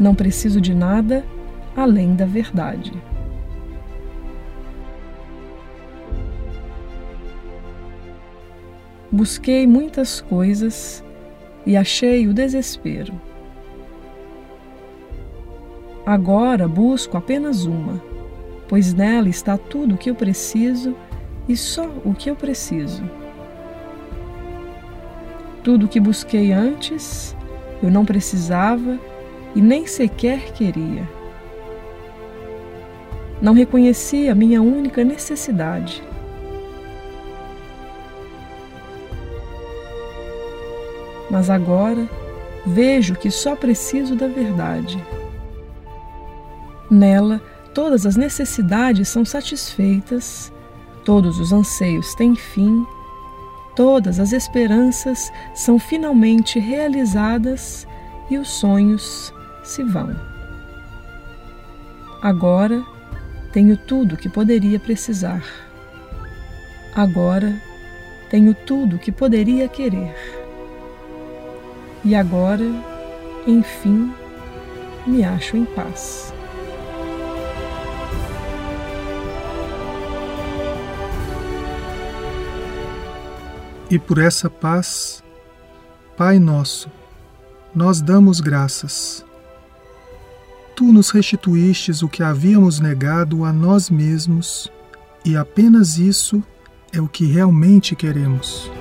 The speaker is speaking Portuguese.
Não preciso de nada além da verdade. Busquei muitas coisas e achei o desespero. Agora busco apenas uma, pois nela está tudo o que eu preciso e só o que eu preciso. Tudo o que busquei antes, eu não precisava e nem sequer queria. Não reconhecia minha única necessidade. Mas agora vejo que só preciso da verdade. Nela, todas as necessidades são satisfeitas, todos os anseios têm fim, todas as esperanças são finalmente realizadas e os sonhos se vão. Agora tenho tudo que poderia precisar. Agora tenho tudo que poderia querer. E agora, enfim, me acho em paz. E por essa paz, Pai nosso, nós damos graças. Tu nos restituístes o que havíamos negado a nós mesmos, e apenas isso é o que realmente queremos.